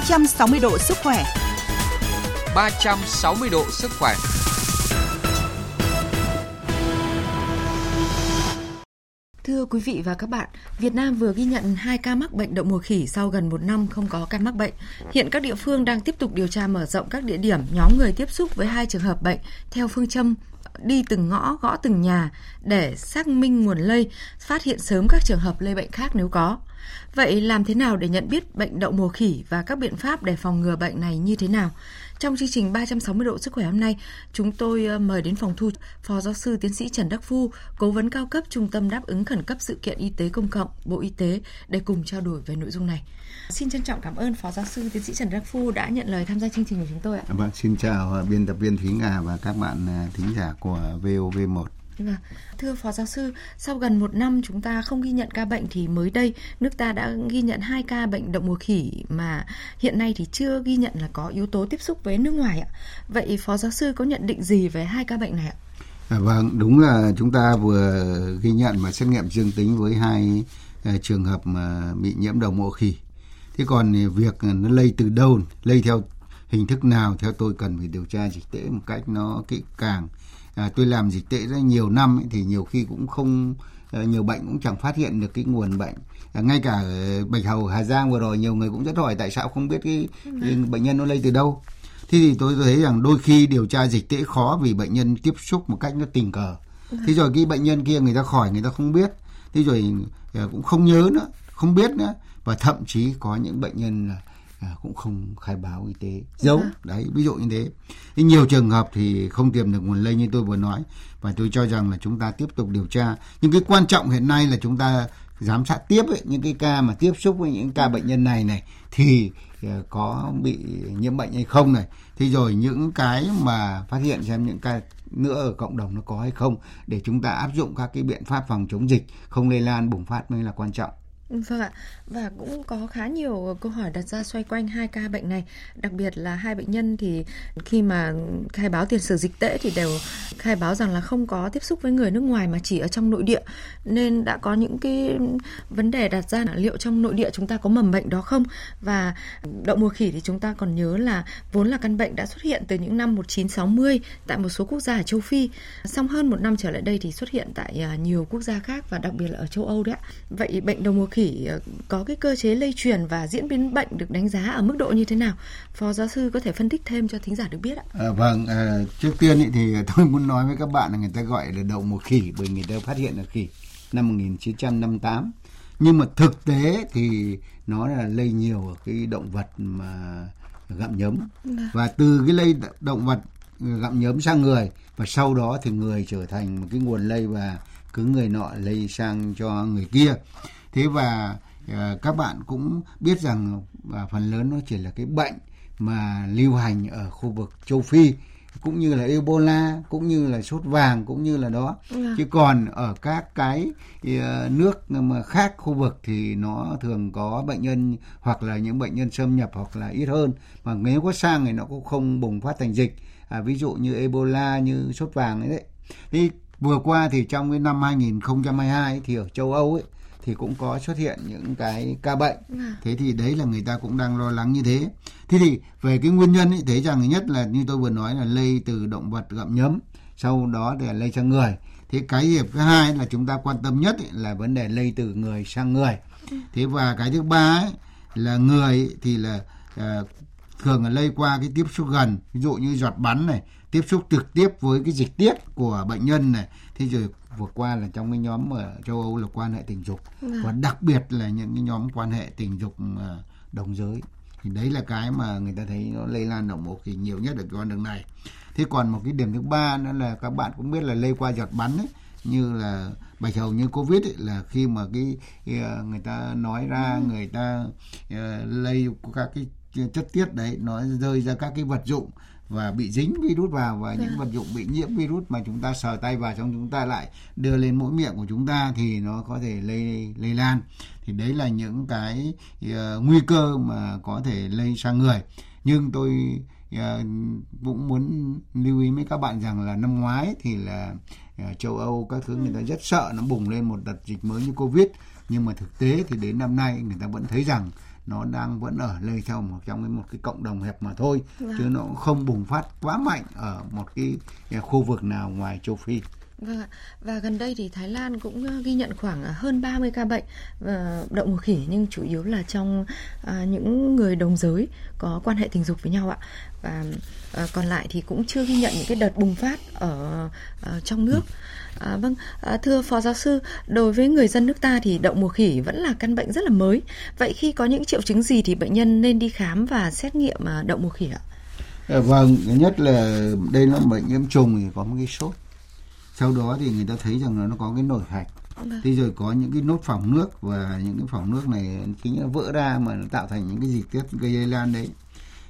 360 độ sức khỏe. 360 độ sức khỏe. Thưa quý vị và các bạn, Việt Nam vừa ghi nhận 2 ca mắc bệnh đậu mùa khỉ sau gần một năm không có ca mắc bệnh. Hiện các địa phương đang tiếp tục điều tra mở rộng các địa điểm nhóm người tiếp xúc với hai trường hợp bệnh theo phương châm đi từng ngõ, gõ từng nhà để xác minh nguồn lây, phát hiện sớm các trường hợp lây bệnh khác nếu có. Vậy làm thế nào để nhận biết bệnh đậu mùa khỉ và các biện pháp để phòng ngừa bệnh này như thế nào? Trong chương trình 360 độ sức khỏe hôm nay, chúng tôi ờ, mời đến phòng thu Phó Giáo sư Tiến sĩ Trần Đắc Phu, Cố vấn cao cấp Trung tâm đáp ứng khẩn cấp sự kiện y tế công cộng, Bộ Y tế để cùng trao đổi về nội dung này. Xin trân trọng cảm ơn Phó Giáo sư Tiến sĩ Trần Đắc Phu đã nhận lời tham gia chương trình của chúng tôi ạ. Vâng, xin chào biên tập viên Thúy Nga và các bạn ờ, thính giả của VOV1. Vâng. Thưa Phó Giáo sư, sau gần một năm chúng ta không ghi nhận ca bệnh thì mới đây nước ta đã ghi nhận hai ca bệnh đậu mùa khỉ mà hiện nay thì chưa ghi nhận là có yếu tố tiếp xúc với nước ngoài ạ. Vậy Phó Giáo sư có nhận định gì về hai ca bệnh này ạ? À, vâng, đúng là chúng ta vừa ghi nhận và xét nghiệm dương tính với hai uh, trường hợp mà bị nhiễm đậu mùa khỉ. Thế còn việc nó lây từ đâu, lây theo hình thức nào theo tôi cần phải điều tra dịch tễ một cách nó kỹ càng à, tôi làm dịch tễ rất nhiều năm ấy, thì nhiều khi cũng không à, nhiều bệnh cũng chẳng phát hiện được cái nguồn bệnh. À, ngay cả bạch hầu hà giang vừa rồi nhiều người cũng rất hỏi tại sao không biết cái, cái bệnh nhân nó lây từ đâu. Thế thì tôi thấy rằng đôi khi điều tra dịch tễ khó vì bệnh nhân tiếp xúc một cách nó tình cờ. Thế rồi cái bệnh nhân kia người ta khỏi người ta không biết. Thế rồi cũng không nhớ nữa không biết nữa. Và thậm chí có những bệnh nhân là à, cũng không khai báo y tế. Giấu à. đấy ví dụ như thế. Thì nhiều trường hợp thì không tìm được nguồn lây như tôi vừa nói. Và tôi cho rằng là chúng ta tiếp tục điều tra. Nhưng cái quan trọng hiện nay là chúng ta giám sát tiếp ấy, những cái ca mà tiếp xúc với những ca bệnh nhân này này thì à, có bị nhiễm bệnh hay không này. Thì rồi những cái mà phát hiện xem những ca nữa ở cộng đồng nó có hay không để chúng ta áp dụng các cái biện pháp phòng chống dịch không lây lan bùng phát mới là quan trọng Vâng ạ, và cũng có khá nhiều câu hỏi đặt ra xoay quanh hai ca bệnh này, đặc biệt là hai bệnh nhân thì khi mà khai báo tiền sử dịch tễ thì đều khai báo rằng là không có tiếp xúc với người nước ngoài mà chỉ ở trong nội địa, nên đã có những cái vấn đề đặt ra là liệu trong nội địa chúng ta có mầm bệnh đó không? Và đậu mùa khỉ thì chúng ta còn nhớ là vốn là căn bệnh đã xuất hiện từ những năm 1960 tại một số quốc gia ở châu Phi, song hơn một năm trở lại đây thì xuất hiện tại à, nhiều quốc gia khác và đặc biệt là ở châu Âu đấy ạ. Vậy bệnh đậu mùa khỉ khỉ ờ, có cái cơ chế lây truyền và diễn biến bệnh được đánh giá ở mức độ như thế nào? Phó giáo sư có thể phân tích thêm cho thính giả được biết ạ. À, vâng, à, trước tiên thì tôi muốn nói với các bạn là người ta gọi là đậu mùa khỉ bởi người ta phát hiện là khỉ năm 1958. Nhưng mà thực tế thì nó là lây nhiều ở cái động vật mà gặm nhấm vâng. và từ cái lây động vật gặm nhấm sang người và sau đó thì người trở thành một cái nguồn lây và cứ người nọ lây sang cho người kia thế và uh, các bạn cũng biết rằng uh, phần lớn nó chỉ là cái bệnh mà lưu hành ở khu vực châu Phi cũng như là Ebola cũng như là sốt vàng cũng như là đó. Ừ. chứ còn ở các cái uh, nước mà khác khu vực thì nó thường có bệnh nhân hoặc là những bệnh nhân xâm nhập hoặc là ít hơn. Mà nếu có sang thì nó cũng không bùng phát thành dịch. À, ví dụ như Ebola như sốt vàng ấy đấy. Thì vừa qua thì trong cái năm 2022 ấy, thì ở châu Âu ấy thì cũng có xuất hiện những cái ca bệnh. À. thế thì đấy là người ta cũng đang lo lắng như thế. Thế thì về cái nguyên nhân ấy thấy rằng nhất là như tôi vừa nói là lây từ động vật gặm nhấm sau đó để lây sang người. Thế cái việc thứ hai là chúng ta quan tâm nhất ấy, là vấn đề lây từ người sang người. Ừ. thế và cái thứ ba ấy, là người thì là uh, thường là lây qua cái tiếp xúc gần. Ví dụ như giọt bắn này tiếp xúc trực tiếp với cái dịch tiết của bệnh nhân này thế rồi vừa qua là trong cái nhóm ở châu Âu là quan hệ tình dục à. và đặc biệt là những cái nhóm quan hệ tình dục ờ, đồng giới thì đấy là cái mà người ta thấy nó lây lan đậu mùa khỉ nhiều nhất ở con đường này thế còn một cái điểm thứ ba nữa là các bạn cũng biết là lây qua giọt bắn ấy như là bạch hầu như covid ấy, là khi mà cái, cái ờ, người ta nói ra ừ. người ta uh, lây các cái chất tiết đấy nó rơi ra các cái vật dụng và bị dính virus vào và những vật dụng bị nhiễm virus mà chúng ta sờ tay vào trong chúng ta lại đưa lên mũi miệng của chúng ta thì nó có thể lây lây lan. Thì đấy là những cái uh, nguy cơ mà có thể lây sang người. Nhưng tôi uh, cũng muốn lưu ý với các bạn rằng là năm ngoái thì là uh, châu Âu các thứ người ta rất sợ nó bùng lên một đợt dịch mới như Covid. Nhưng mà thực tế thì đến năm nay người ta vẫn thấy rằng nó đang vẫn ở lây theo một trong một cái cộng đồng hẹp mà thôi vâng. chứ nó không bùng phát quá mạnh ở một cái khu vực nào ngoài châu Phi. Vâng Và gần đây thì Thái Lan cũng ờ, ghi nhận khoảng ờ, hơn 30 ca bệnh động đậu mùa khỉ nhưng chủ yếu là trong những người đồng giới có quan hệ tình dục với nhau ạ. Và còn lại thì cũng chưa ghi nhận những cái đợt bùng phát ở, trong nước. À, vâng, à, thưa phó giáo sư, đối với người dân nước ta thì đậu mùa khỉ vẫn là căn bệnh rất là mới. Vậy khi có những triệu chứng gì thì bệnh nhân nên đi khám và xét nghiệm đậu mùa khỉ ạ? Vâng, nhất là đây là bệnh nhiễm trùng thì có một cái sốt sau đó thì người ta thấy rằng là nó có cái nổi hạch vâng. thế rồi có những cái nốt phỏng nước và những cái phỏng nước này chính là vỡ ra mà nó tạo thành những cái dịch tiết gây lây lan đấy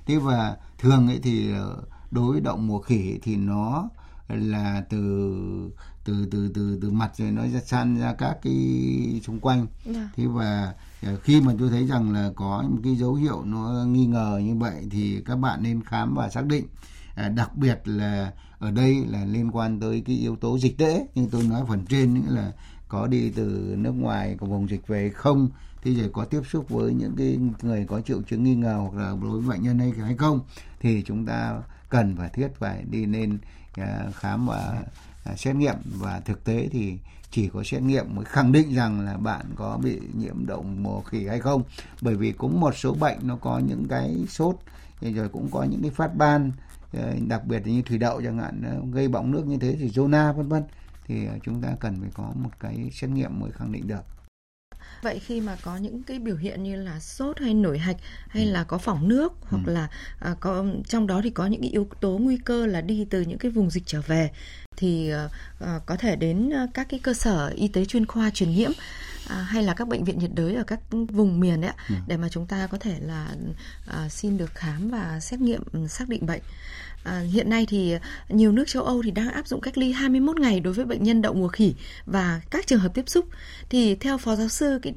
thế và thường ấy thì ờ, đối với động mùa khỉ thì nó là từ từ từ từ từ mặt rồi nó ra san ra các cái xung quanh yeah. Dạ. thế và ờ, khi mà tôi thấy rằng là có một cái dấu hiệu nó nghi ngờ như vậy thì các bạn nên khám và xác định à, đặc biệt là ở đây là liên quan tới cái yếu tố dịch tễ nhưng tôi nói phần trên là có đi từ nước ngoài của vùng dịch về không thì rồi có tiếp xúc với những cái người có triệu chứng nghi ngờ hoặc là đối với bệnh nhân hay hay không thì chúng ta cần và thiết phải đi nên à, khám và à, xét nghiệm. Và thực tế thì chỉ có xét nghiệm mới khẳng định rằng là bạn có bị nhiễm đậu mùa khỉ hay không. Bởi vì cũng một số bệnh nó có những cái sốt rồi cũng có những cái phát ban Ờ, đặc biệt như thủy đậu chẳng hạn gây bọng nước như thế, thì zona vân vân. Thì ờ, chúng ta cần phải có một cái xét nghiệm mới khẳng định được. Vậy khi mà có những cái biểu hiện như là sốt hay nổi hạch hay ừ. là có phỏng nước hoặc ừ. là à, có trong đó thì có những cái yếu tố nguy cơ là đi từ những cái vùng dịch trở về thì à, có thể đến các cái cơ sở y tế chuyên khoa truyền nhiễm à, hay là các bệnh viện nhiệt đới ở các vùng miền ấy ừ. để mà chúng ta có thể là à, xin được khám và xét nghiệm ừ, xác định bệnh. À, hiện nay thì nhiều nước châu Âu thì đang áp dụng cách ly 21 ngày đối với bệnh nhân đậu mùa khỉ và các trường hợp tiếp xúc. Thì theo phó giáo sư cái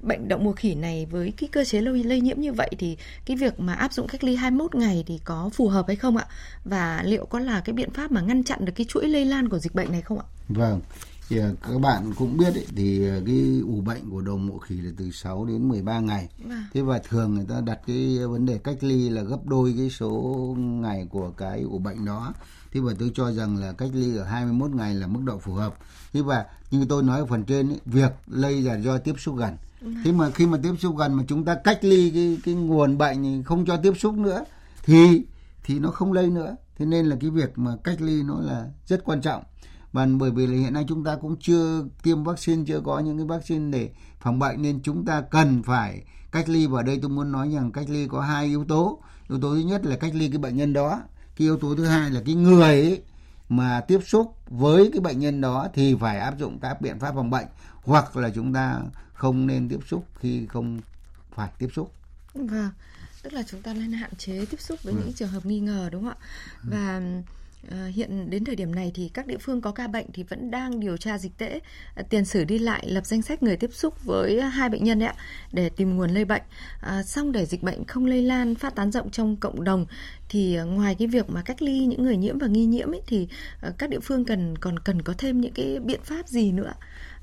bệnh đậu mùa khỉ này với cái cơ chế lây, lây nhiễm như vậy thì cái việc mà áp dụng cách ly 21 ngày thì có phù hợp hay không ạ? Và liệu có là cái biện pháp mà ngăn chặn được cái chuỗi lây lan của dịch bệnh này không ạ? Vâng thì à, các bạn cũng biết ấy, thì à, cái ủ bệnh của đầu mùa khỉ là từ 6 đến 13 ngày. À. Thế và thường người ta đặt cái vấn đề cách ly là gấp đôi cái số ngày của cái ủ bệnh đó. Thế và tôi cho rằng là cách ly ở 21 ngày là mức độ phù hợp. Thế và như tôi nói ở phần trên ấy, việc lây là do tiếp xúc gần. À. Thế mà khi mà tiếp xúc gần mà chúng ta cách ly cái cái nguồn bệnh thì không cho tiếp xúc nữa thì thì nó không lây nữa. Thế nên là cái việc mà cách ly nó là rất quan trọng và bởi vì là hiện nay chúng ta cũng chưa tiêm vaccine chưa có những cái vaccine để phòng bệnh nên chúng ta cần phải cách ly và đây tôi muốn nói rằng cách ly có hai yếu tố yếu tố thứ nhất là cách ly cái bệnh nhân đó cái yếu tố thứ hai là cái người ấy mà tiếp xúc với cái bệnh nhân đó thì phải áp dụng các biện pháp phòng bệnh hoặc là chúng ta không nên tiếp xúc khi không phải tiếp xúc. Vâng, tức là chúng ta nên hạn chế tiếp xúc với ừ. những trường hợp nghi ngờ đúng không ạ? Và À, hiện đến thời điểm này thì các địa phương có ca bệnh thì vẫn đang điều tra dịch tễ, à, tiền sử đi lại, lập danh sách người tiếp xúc với hai bệnh nhân đấy ạ, để tìm nguồn lây bệnh. À, xong để dịch bệnh không lây lan, phát tán rộng trong cộng đồng thì ngoài cái việc mà cách ly những người nhiễm và nghi nhiễm ấy, thì các địa phương cần còn cần có thêm những cái biện pháp gì nữa?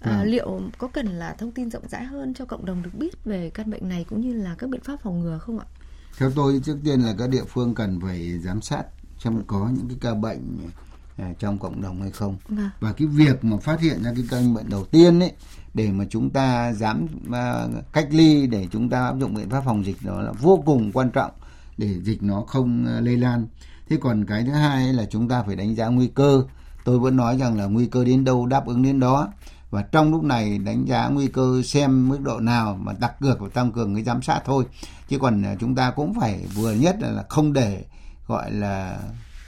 À, à. liệu có cần là thông tin rộng rãi hơn cho cộng đồng được biết về căn bệnh này cũng như là các biện pháp phòng ngừa không ạ? Theo tôi trước tiên là các địa phương cần phải giám sát xem có những cái ca bệnh à, trong cộng đồng hay không. Vâng. và cái việc mà phát hiện ra cái ca bệnh đầu tiên ấy để mà chúng ta dám à, cách ly để chúng ta áp dụng biện pháp phòng dịch đó là vô cùng quan trọng để dịch nó không à, lây lan. Thế còn cái thứ hai là chúng ta phải đánh giá nguy cơ. Tôi vẫn nói rằng là nguy cơ đến đâu đáp ứng đến đó. Và trong lúc này đánh giá nguy cơ xem mức độ nào mà đặc cược và tăng cường cái giám sát thôi. Chứ còn chúng ta cũng phải vừa nhất là không để gọi là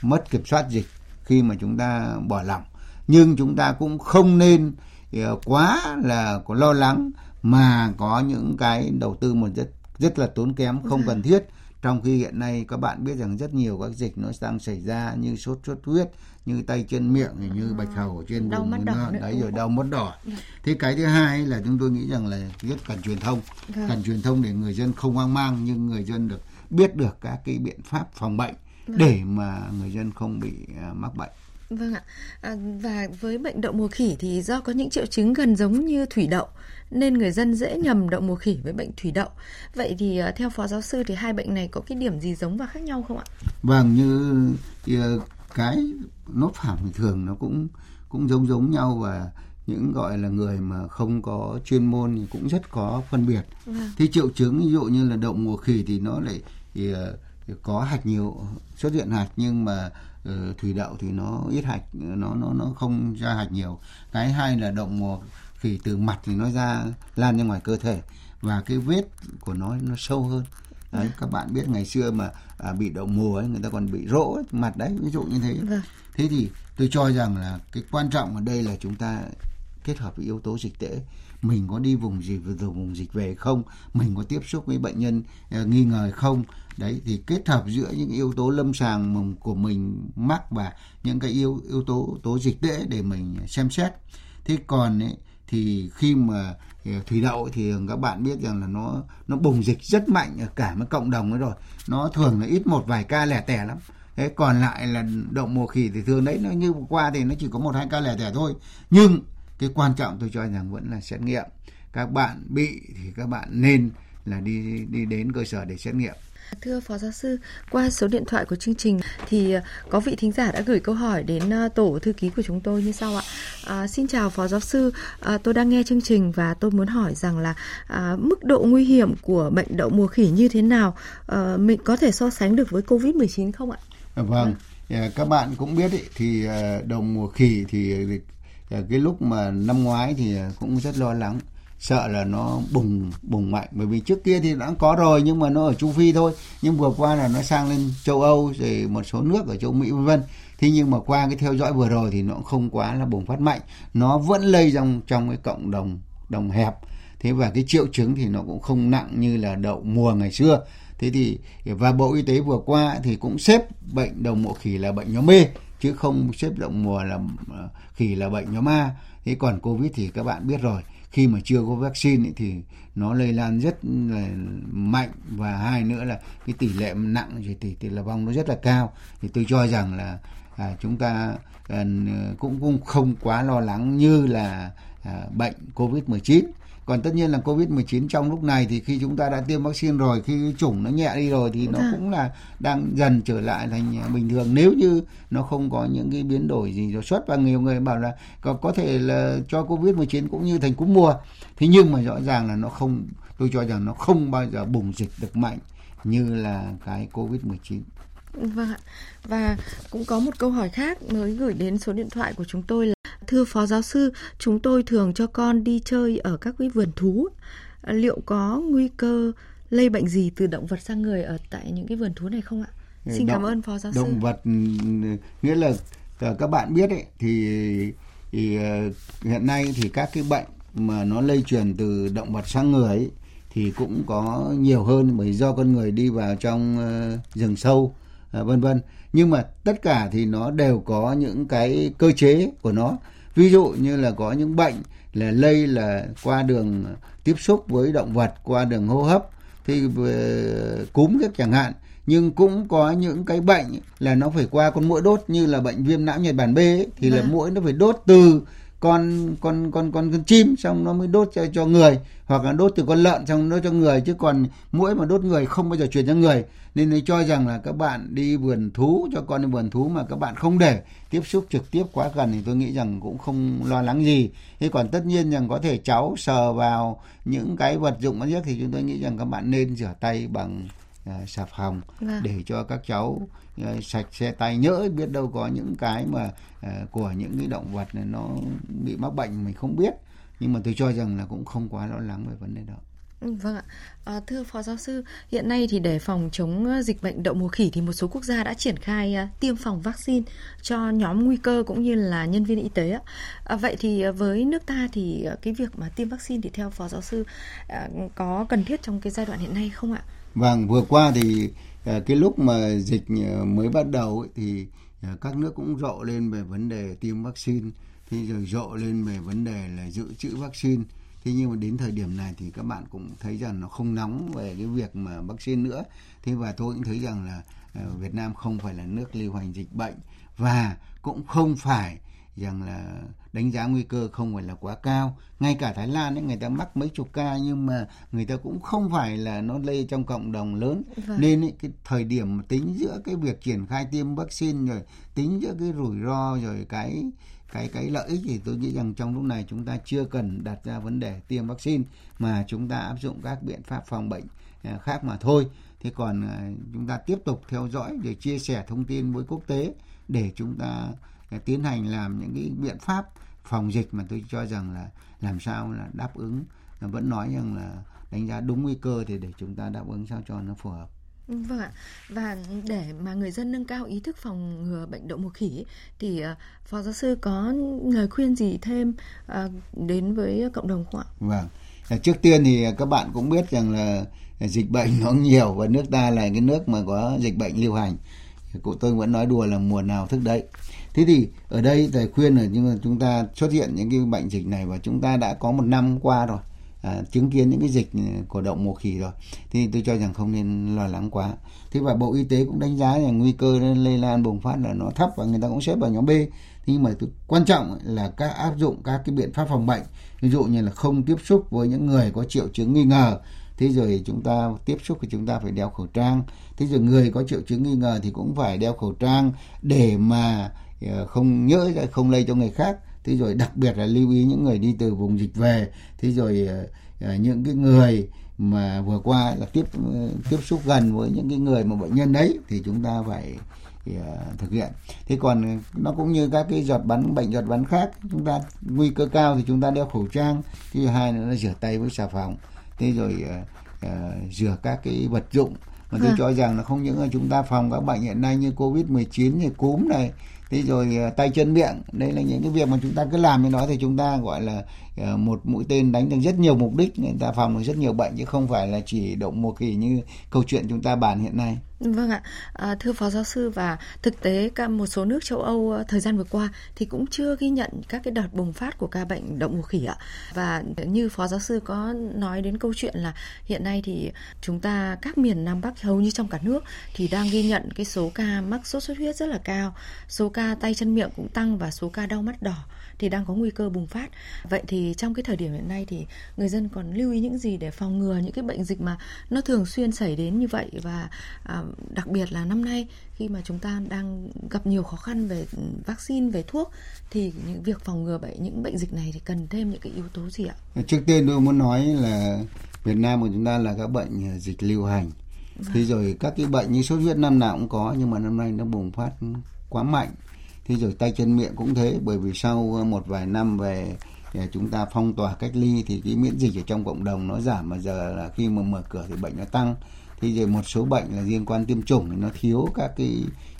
mất kiểm soát dịch khi mà chúng ta bỏ lỏng. Nhưng chúng ta cũng không nên ờ, quá là có lo lắng mà có những cái đầu tư một rất rất là tốn kém không cần thiết. Trong khi hiện nay các bạn biết rằng rất nhiều các dịch nó đang xảy ra như sốt xuất huyết như tay chân miệng như bạch hầu trên đau vùng đấy rồi đau mất đỏ. Dạ. thế cái thứ hai là chúng tôi nghĩ rằng là rất cần truyền thông. Vâng. cần truyền thông để người dân không hoang mang nhưng người dân được biết được các cái biện pháp phòng bệnh để mà người dân không bị à, mắc bệnh. Vâng ạ. À, và với bệnh đậu mùa khỉ thì do có những triệu chứng gần giống như thủy đậu nên người dân dễ nhầm đậu mùa khỉ với bệnh thủy đậu. Vậy thì à, theo phó giáo sư thì hai bệnh này có cái điểm gì giống và khác nhau không ạ? Vâng, như cái nốt thì thường nó cũng cũng giống giống nhau và những gọi là người mà không có chuyên môn thì cũng rất có phân biệt. Vâng. Thì triệu chứng ví dụ như là đậu mùa khỉ thì nó lại thì, có hạch nhiều xuất hiện hạch nhưng mà ờ, thủy đậu thì nó ít hạch nó nó nó không ra hạch nhiều. Cái hai là đậu mùa khỉ từ mặt thì nó ra lan ra ngoài cơ thể và cái vết của nó nó sâu hơn. Đấy các bạn biết ngày xưa mà à, bị đậu mùa ấy người ta còn bị rỗ ấy, mặt đấy ví dụ như thế. Vâng. thế thì tôi cho rằng là cái quan trọng ở đây là chúng ta kết hợp với yếu tố dịch tễ mình có đi vùng gì từ vùng dịch về không mình có tiếp xúc với bệnh nhân uh, nghi ngờ không? Đấy thì kết hợp giữa những yếu tố lâm sàng của mình mắc và những cái yếu yếu tố tố dịch tễ để mình xem xét. Thế còn ấy, thì khi mà ờ, thủy đậu thì các bạn biết rằng là nó nó bùng dịch rất mạnh ở cả mấy cộng đồng ấy rồi. Nó thường là ít một vài ca lẻ tẻ lắm. Thế còn lại là đậu mùa khỉ thì thường đấy nó như qua thì nó chỉ có một hai ca lẻ tẻ thôi. Nhưng cái quan trọng tôi cho rằng vẫn là xét nghiệm các bạn bị thì các bạn nên là đi đi đến cơ sở để xét nghiệm Thưa Phó Giáo sư, qua số điện thoại của chương trình thì à, có vị thính giả đã gửi câu hỏi đến à, tổ thư ký của chúng tôi như sau ạ. À, xin chào Phó Giáo sư, à, tôi đang nghe chương trình và tôi muốn hỏi rằng là à, mức độ nguy hiểm của bệnh đậu mùa khỉ như thế nào? À, mình có thể so sánh được với Covid-19 không ạ? Vâng, à, các bạn cũng biết ý, thì đậu mùa khỉ thì cái lúc mà năm ngoái thì cũng rất lo lắng, sợ là nó bùng bùng mạnh. Bởi vì trước kia thì đã có rồi, nhưng mà nó ở châu phi thôi. Nhưng vừa qua là nó sang lên châu âu, rồi một số nước ở châu mỹ, vân vân. Thế nhưng mà qua cái theo dõi vừa rồi thì nó cũng không quá là bùng phát mạnh. Nó vẫn lây trong trong cái cộng đồng đồng hẹp. Thế và cái triệu chứng thì nó cũng không nặng như là đậu mùa ngày xưa. Thế thì và bộ y tế vừa qua thì cũng xếp bệnh đầu mùa khỉ là bệnh nhóm B chứ không xếp động mùa là à, khỉ là bệnh nhóm A. Thế còn covid thì các bạn biết rồi khi mà chưa có vaccine ấy, thì nó lây lan rất là mạnh. Và hai nữa là cái tỷ lệ nặng thì tỷ tỷ lệ vong nó rất là cao. Thì tôi cho rằng là à, chúng ta à, cũng cũng không quá lo lắng như là à, bệnh covid 19 còn tất nhiên là covid 19 trong lúc này thì khi chúng ta đã tiêm vaccine rồi khi chủng nó nhẹ đi rồi thì nó À. cũng là đang dần trở lại thành bình thường nếu như nó không có những cái biến đổi gì đột xuất và nhiều người bảo là có có thể là cho covid 19 cũng như thành cúm mùa thế nhưng mà rõ ràng là nó không tôi cho rằng nó không bao giờ bùng dịch được mạnh như là cái covid 19 Vâng ạ. Và cũng có một câu hỏi khác mới gửi đến số điện thoại của chúng tôi là Thưa Phó Giáo sư, chúng tôi thường cho con đi chơi ở các cái vườn thú. Liệu có nguy cơ lây bệnh gì từ động vật sang người ở tại những cái vườn thú này không ạ? Xin Động- cảm ơn Phó Giáo sư. động vật nghĩa là ờ, các bạn biết ấy thì, thì ờ, hiện nay thì các cái bệnh mà nó lây truyền từ động vật sang người ấy, thì cũng có nhiều hơn bởi do con người đi vào trong ờ, rừng sâu vân vân nhưng mà tất cả thì nó đều có những cái cơ chế của nó ví dụ như là có những bệnh là lây là qua đường tiếp xúc với động vật qua đường hô hấp thì về cúm rất chẳng hạn nhưng cũng có những cái bệnh là nó phải qua con mũi đốt như là bệnh viêm não nhật bản B ấy, thì là Vâng. mũi nó phải đốt từ con con con con con chim, xong nó mới đốt cho cho người, hoặc là đốt từ con lợn, xong nó cho người, chứ còn mũi mà đốt người không bao giờ truyền cho người. Nên tôi cho rằng là các bạn đi vườn thú, cho con đi vườn thú mà các bạn không để tiếp xúc trực tiếp quá gần thì tôi nghĩ rằng cũng không lo lắng gì. Thế còn tất nhiên rằng có thể cháu sờ vào những cái vật dụng ăn giấc thì chúng tôi nghĩ rằng các bạn nên rửa tay bằng à, xà phòng Vâng. để cho các cháu à, sạch xe tay nhỡ biết đâu có những cái mà à, của những cái động vật này nó bị mắc bệnh mình không biết nhưng mà tôi cho rằng là cũng không quá lo lắng về vấn đề đó Vâng ạ. À, thưa Phó Giáo sư, hiện nay thì để phòng chống dịch bệnh đậu mùa khỉ thì một số quốc gia đã triển khai tiêm phòng vaccine cho nhóm nguy cơ cũng như là nhân viên y tế. ạ. À, vậy thì với nước ta thì cái việc mà tiêm vaccine thì theo Phó Giáo sư có cần thiết trong cái giai đoạn hiện nay không ạ? Vâng, vừa qua thì ờ, cái lúc mà dịch ờ, mới bắt đầu ấy, thì ờ, các nước cũng rộ lên về vấn đề tiêm vaccine, thì rồi rộ lên về vấn đề là dự trữ vaccine. thế nhưng mà đến thời điểm này thì các bạn cũng thấy rằng nó không nóng về cái việc mà vaccine nữa thế và tôi cũng thấy rằng là Việt Nam không phải là nước lưu hành dịch bệnh và cũng không phải rằng là đánh giá nguy cơ không phải là quá cao. Ngay cả Thái Lan ấy người ta mắc mấy chục ca nhưng mà người ta cũng không phải là nó lây trong cộng đồng lớn. Vâng. nên ấy, cái thời điểm tính giữa cái việc triển khai tiêm vaccine rồi tính giữa cái rủi ro rồi cái cái cái lợi ích thì tôi nghĩ rằng trong lúc này chúng ta chưa cần đặt ra vấn đề tiêm vaccine mà chúng ta áp dụng các biện pháp phòng bệnh à, khác mà thôi. Thế còn à, chúng ta tiếp tục theo dõi để chia sẻ thông tin với quốc tế để chúng ta tiến hành làm những cái biện pháp phòng dịch mà tôi cho rằng là làm sao là đáp ứng vẫn nói rằng là đánh giá đúng nguy cơ thì để chúng ta đáp ứng sao cho nó phù hợp Vâng ạ. Và để mà người dân nâng cao ý thức phòng ngừa bệnh đậu mùa khỉ thì uh, phó giáo sư có lời khuyên gì thêm uh, đến với cộng đồng không ạ? Vâng. Trước tiên thì các bạn cũng biết rằng là dịch bệnh nó nhiều và nước ta là cái nước mà có dịch bệnh lưu hành. Cụ tôi vẫn nói đùa là mùa nào thức đấy. Thế thì ở đây thầy khuyên là nhưng mà chúng ta xuất hiện những cái bệnh dịch này và chúng ta đã có một năm qua rồi à, chứng kiến những cái dịch của động mùa khỉ rồi. Thì tôi cho rằng không nên lo lắng quá. Thế và bộ y tế cũng đánh giá là nguy cơ lây lan bùng phát là nó thấp và người ta cũng xếp vào nhóm B. Nhưng mà quan trọng là các áp dụng các cái biện pháp phòng bệnh. Ví dụ như là không tiếp xúc với những người có triệu chứng nghi ngờ. Thế rồi chúng ta tiếp xúc thì chúng ta phải đeo khẩu trang. Thế rồi người có triệu chứng nghi ngờ thì cũng phải đeo khẩu trang để mà không nhỡ không lây cho người khác. Thế rồi đặc biệt là lưu ý những người đi từ vùng dịch về. Thế rồi uh, những cái người mà vừa qua là tiếp tiếp xúc gần với những cái người mà bệnh nhân đấy thì chúng ta phải uh, thực hiện. Thế còn nó cũng như các cái giọt bắn bệnh giọt bắn khác chúng ta nguy cơ cao thì chúng ta đeo khẩu trang. Thứ hai nữa là rửa tay với xà phòng. Thế rồi uh, uh, rửa các cái vật dụng. Mà tôi à. cho rằng là không những là chúng ta phòng các bệnh hiện nay như covid 19 như cúm này thế rồi ờ, tay chân miệng đây là những cái việc mà chúng ta cứ làm như nó thì chúng ta, gọi là ờ, một mũi tên đánh được rất nhiều mục đích, người ta phòng được rất nhiều bệnh chứ không phải là chỉ động mùa kỳ như câu chuyện chúng ta bàn hiện nay. Vâng ạ, à, thưa Phó Giáo sư và thực tế cả một số nước châu Âu à, thời gian vừa qua thì cũng chưa ghi nhận các cái đợt bùng phát của ca bệnh động mùa khỉ ạ. Và như Phó Giáo sư có nói đến câu chuyện là hiện nay thì chúng ta các miền Nam Bắc hầu như trong cả nước thì đang ghi nhận cái số ca mắc sốt xuất huyết rất là cao, số ca tay chân miệng cũng tăng và số ca đau mắt đỏ thì đang có nguy cơ bùng phát. Vậy thì trong cái thời điểm hiện nay thì người dân còn lưu ý những gì để phòng ngừa những cái bệnh dịch mà nó thường xuyên xảy đến như vậy và à, đặc biệt là năm nay khi mà chúng ta đang gặp nhiều khó khăn về vaccine về thuốc thì những việc phòng ngừa bệnh những bệnh dịch này thì cần thêm những cái yếu tố gì ạ? Trước tiên tôi muốn nói là Việt Nam của chúng ta là các bệnh dịch lưu hành. Vâng. Thế rồi các cái bệnh như sốt huyết năm nào cũng có nhưng mà năm nay nó bùng phát quá mạnh thế rồi tay chân miệng cũng thế, bởi vì sau ờ, một vài năm về ờ, chúng ta phong tỏa cách ly thì cái miễn dịch ở trong cộng đồng nó giảm, mà giờ là khi mà mở cửa thì bệnh nó tăng. Thì rồi một số bệnh là liên quan tiêm chủng thì nó thiếu các cái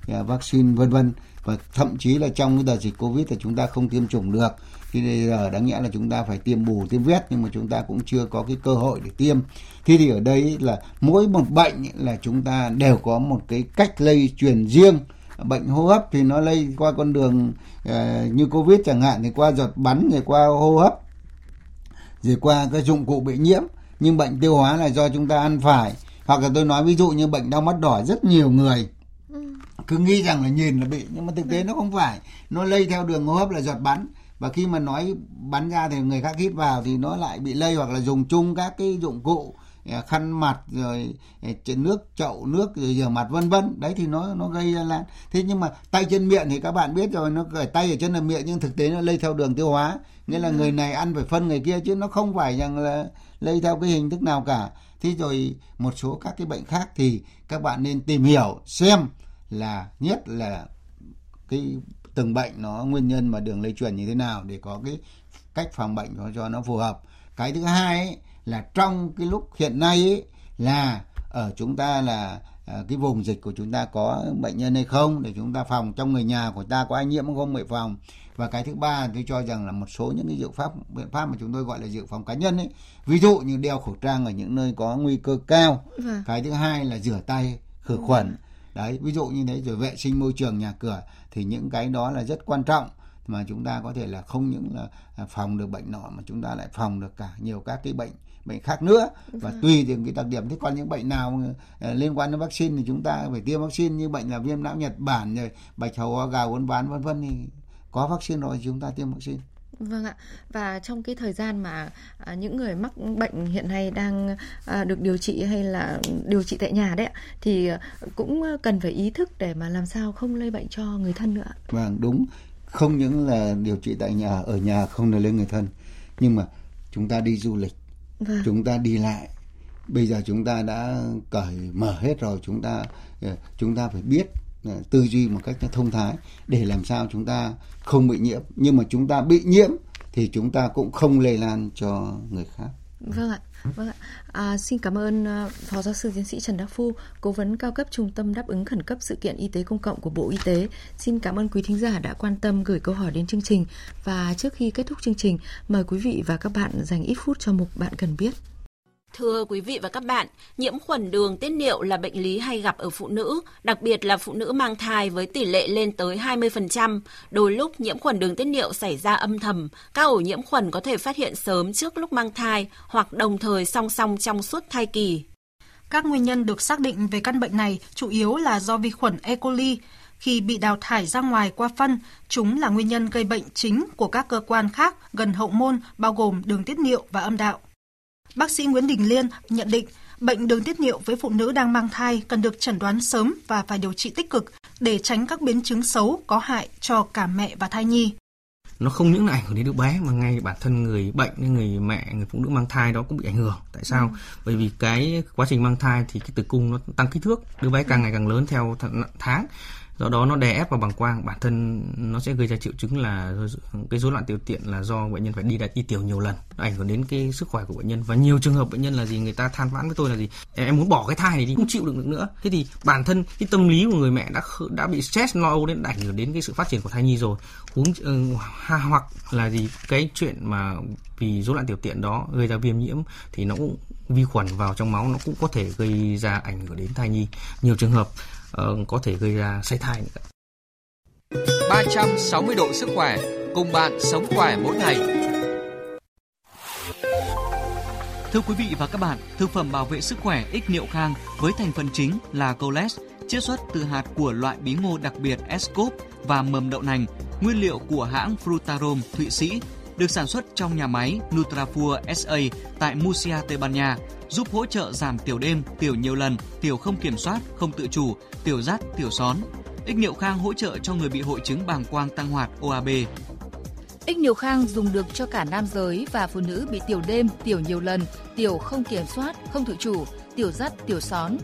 ờ, vaccine, vân vân. Và thậm chí là trong cái đợt dịch covid thì chúng ta không tiêm chủng được. Thì bây giờ đáng nghĩa là chúng ta phải tiêm bù, tiêm vét, nhưng mà chúng ta cũng chưa có cái cơ hội để tiêm. Thế thì ở đây là mỗi một bệnh là chúng ta đều có một cái cách lây truyền riêng bệnh hô hấp thì nó lây qua con đường uh, như covid chẳng hạn thì qua giọt bắn rồi qua hô hấp rồi qua cái dụng cụ bị nhiễm. Nhưng bệnh tiêu hóa là do chúng ta ăn phải. Hoặc là tôi nói ví dụ như bệnh đau mắt đỏ rất nhiều người ừ. cứ nghĩ rằng là nhìn là bị nhưng mà thực tế nó không phải. Nó lây theo đường hô hấp là giọt bắn. Và khi mà nói bắn ra thì người khác hít vào thì nó lại bị lây hoặc là dùng chung các cái dụng cụ khăn mặt rồi à, nước chậu nước rồi rửa mặt vân vân. Đấy thì nó nó gây ra lan thế nhưng mà tay chân miệng thì các bạn biết rồi nó cởi tay ở chân là miệng nhưng thực tế nó lây theo đường tiêu hóa. Nghĩa là ừ. người này ăn phải phân người kia chứ nó không phải rằng là lây theo cái hình thức nào cả. Thế rồi một số các cái bệnh khác thì các bạn nên tìm hiểu xem là nhất là cái từng bệnh nó nguyên nhân mà đường lây truyền như thế nào để có cái cách phòng bệnh cho cho nó phù hợp. Cái thứ hai ấy, là trong cái lúc hiện nay ấy, là ở chúng ta là à, cái vùng dịch của chúng ta có bệnh nhân hay không để chúng ta phòng trong người nhà của ta có ai nhiễm không bị phòng. Và cái thứ ba tôi cho rằng là một số những cái dự pháp biện pháp mà chúng tôi gọi là dự phòng cá nhân ấy. Ví dụ như đeo khẩu trang ở những nơi có nguy cơ cao. Vâng. cái thứ hai là rửa tay khử khuẩn. Đấy ví dụ như thế rồi vệ sinh môi trường nhà cửa thì những cái đó là rất quan trọng mà chúng ta có thể là không những là à, phòng được bệnh nọ mà chúng ta lại phòng được cả nhiều các cái bệnh bệnh khác nữa và vâng. tùy từng cái đặc điểm thế còn những bệnh nào uh, liên quan đến vaccine thì chúng ta phải tiêm vaccine như bệnh là viêm não Nhật Bản rồi bạch hầu gà uốn ván vân vân thì có vaccine rồi chúng ta tiêm vaccine Vâng ạ. Và trong cái thời gian mà à, những người mắc bệnh hiện nay đang à, được điều trị hay là điều trị tại nhà đấy ạ, thì cũng cần phải ý thức để mà làm sao không lây bệnh cho người thân nữa. Vâng, đúng. Không những là điều trị tại nhà, ở nhà không lây lên người thân, nhưng mà chúng ta đi du lịch, vâng. chúng ta đi lại, bây giờ chúng ta đã cởi mở hết rồi, chúng ta ờ, chúng ta phải biết Ờ, tư duy một cách thông thái để làm sao chúng ta không bị nhiễm nhưng mà chúng ta bị nhiễm thì chúng ta cũng không lây lan cho người khác. Vâng ạ. Vâng ạ. À, xin cảm ơn à, Phó Giáo sư Tiến sĩ Trần Đắc Phu, Cố vấn cao cấp Trung tâm đáp ứng khẩn cấp sự kiện y tế công cộng của Bộ Y tế. Xin cảm ơn quý thính giả đã quan tâm gửi câu hỏi đến chương trình. Và trước khi kết thúc chương trình, mời quý vị và các bạn dành ít phút cho mục bạn cần biết. Thưa quý vị và các bạn, nhiễm khuẩn đường tiết niệu là bệnh lý hay gặp ở phụ nữ, đặc biệt là phụ nữ mang thai với tỷ lệ lên tới 20%. Đôi lúc nhiễm khuẩn đường tiết niệu xảy ra âm thầm, các ổ nhiễm khuẩn có thể phát hiện sớm trước lúc mang thai hoặc đồng thời song song trong suốt thai kỳ. Các nguyên nhân được xác định về căn bệnh này chủ yếu là do vi khuẩn E. coli. Khi bị đào thải ra ngoài qua phân, chúng là nguyên nhân gây bệnh chính của các cơ quan khác gần hậu môn bao gồm đường tiết niệu và âm đạo. Bác sĩ Nguyễn Đình Liên nhận định bệnh đường tiết niệu với phụ nữ đang mang thai cần được chẩn đoán sớm và phải điều trị tích cực để tránh các biến chứng xấu có hại cho cả mẹ và thai nhi. Nó không những là ảnh hưởng đến đứa bé mà ngay bản thân người bệnh, người mẹ, người phụ nữ mang thai đó cũng bị ảnh hưởng. Tại sao? Ừ. Bởi vì cái quá trình mang thai thì cái tử cung nó tăng kích thước, đứa bé càng ngày càng lớn theo tháng do đó nó đè ép vào bàng quang. Bản thân nó sẽ gây ra triệu chứng là cái rối loạn tiểu tiện là do bệnh nhân phải đi đại đi tiểu nhiều lần. Nó ảnh hưởng đến cái sức khỏe của bệnh nhân. Và nhiều trường hợp bệnh nhân là gì? Người ta than vãn với tôi là gì? Em muốn bỏ cái thai này đi không chịu được nữa. Thế thì bản thân cái tâm lý của người mẹ đã đã bị stress lo âu đến ảnh hưởng đến cái sự phát triển của thai nhi rồi. Uống uh, ờ, hoặc là gì? Cái chuyện mà vì rối loạn tiểu tiện đó gây ra viêm nhiễm thì nó cũng vi khuẩn vào trong máu nó cũng có thể gây ra ảnh hưởng đến thai nhi. Nhiều trường hợp uh, có thể gây ra sảy thai nữa. 360 độ sức khỏe cùng bạn sống khỏe mỗi ngày. Thưa quý vị và các bạn, thực phẩm bảo vệ sức khỏe ích niệu khang với thành phần chính là coles, chiết xuất từ hạt của loại bí ngô đặc biệt Escop và mầm đậu nành, nguyên liệu của hãng Frutarom Thụy Sĩ, được sản xuất trong nhà máy Nutrafur SA tại Murcia, Tây Ban Nha giúp hỗ trợ giảm tiểu đêm, tiểu nhiều lần, tiểu không kiểm soát, không tự chủ, tiểu rắt, tiểu són. Ích niệu khang hỗ trợ cho người bị hội chứng bàng quang tăng hoạt OAB. Ích niệu khang dùng được cho cả nam giới và phụ nữ bị tiểu đêm, tiểu nhiều lần, tiểu không kiểm soát, không tự chủ, tiểu rắt, tiểu són,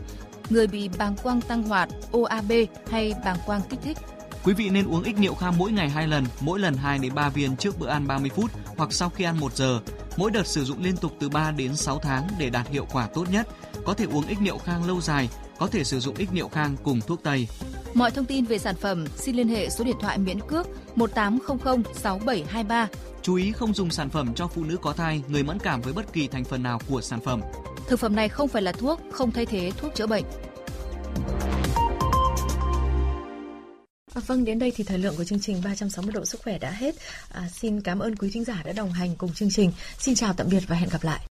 người bị bàng quang tăng hoạt, OAB hay bàng quang kích thích. Quý vị nên uống ích niệu khang mỗi ngày 2 lần, mỗi lần 2 đến 3 viên trước bữa ăn 30 phút hoặc sau khi ăn 1 giờ. Mỗi đợt sử dụng liên tục từ 3 đến 6 tháng để đạt hiệu quả tốt nhất. Có thể uống ích niệu khang lâu dài, có thể sử dụng ích niệu khang cùng thuốc tây. Mọi thông tin về sản phẩm xin liên hệ số điện thoại miễn cước 1800 6723. Chú ý không dùng sản phẩm cho phụ nữ có thai, người mẫn cảm với bất kỳ thành phần nào của sản phẩm. Thực phẩm này không phải là thuốc, không thay thế thuốc chữa bệnh. À, vâng, đến đây thì thời lượng của chương trình 360 độ sức khỏe đã hết. À, xin cảm ơn quý thính giả đã đồng hành cùng chương trình. Xin chào tạm biệt và hẹn gặp lại.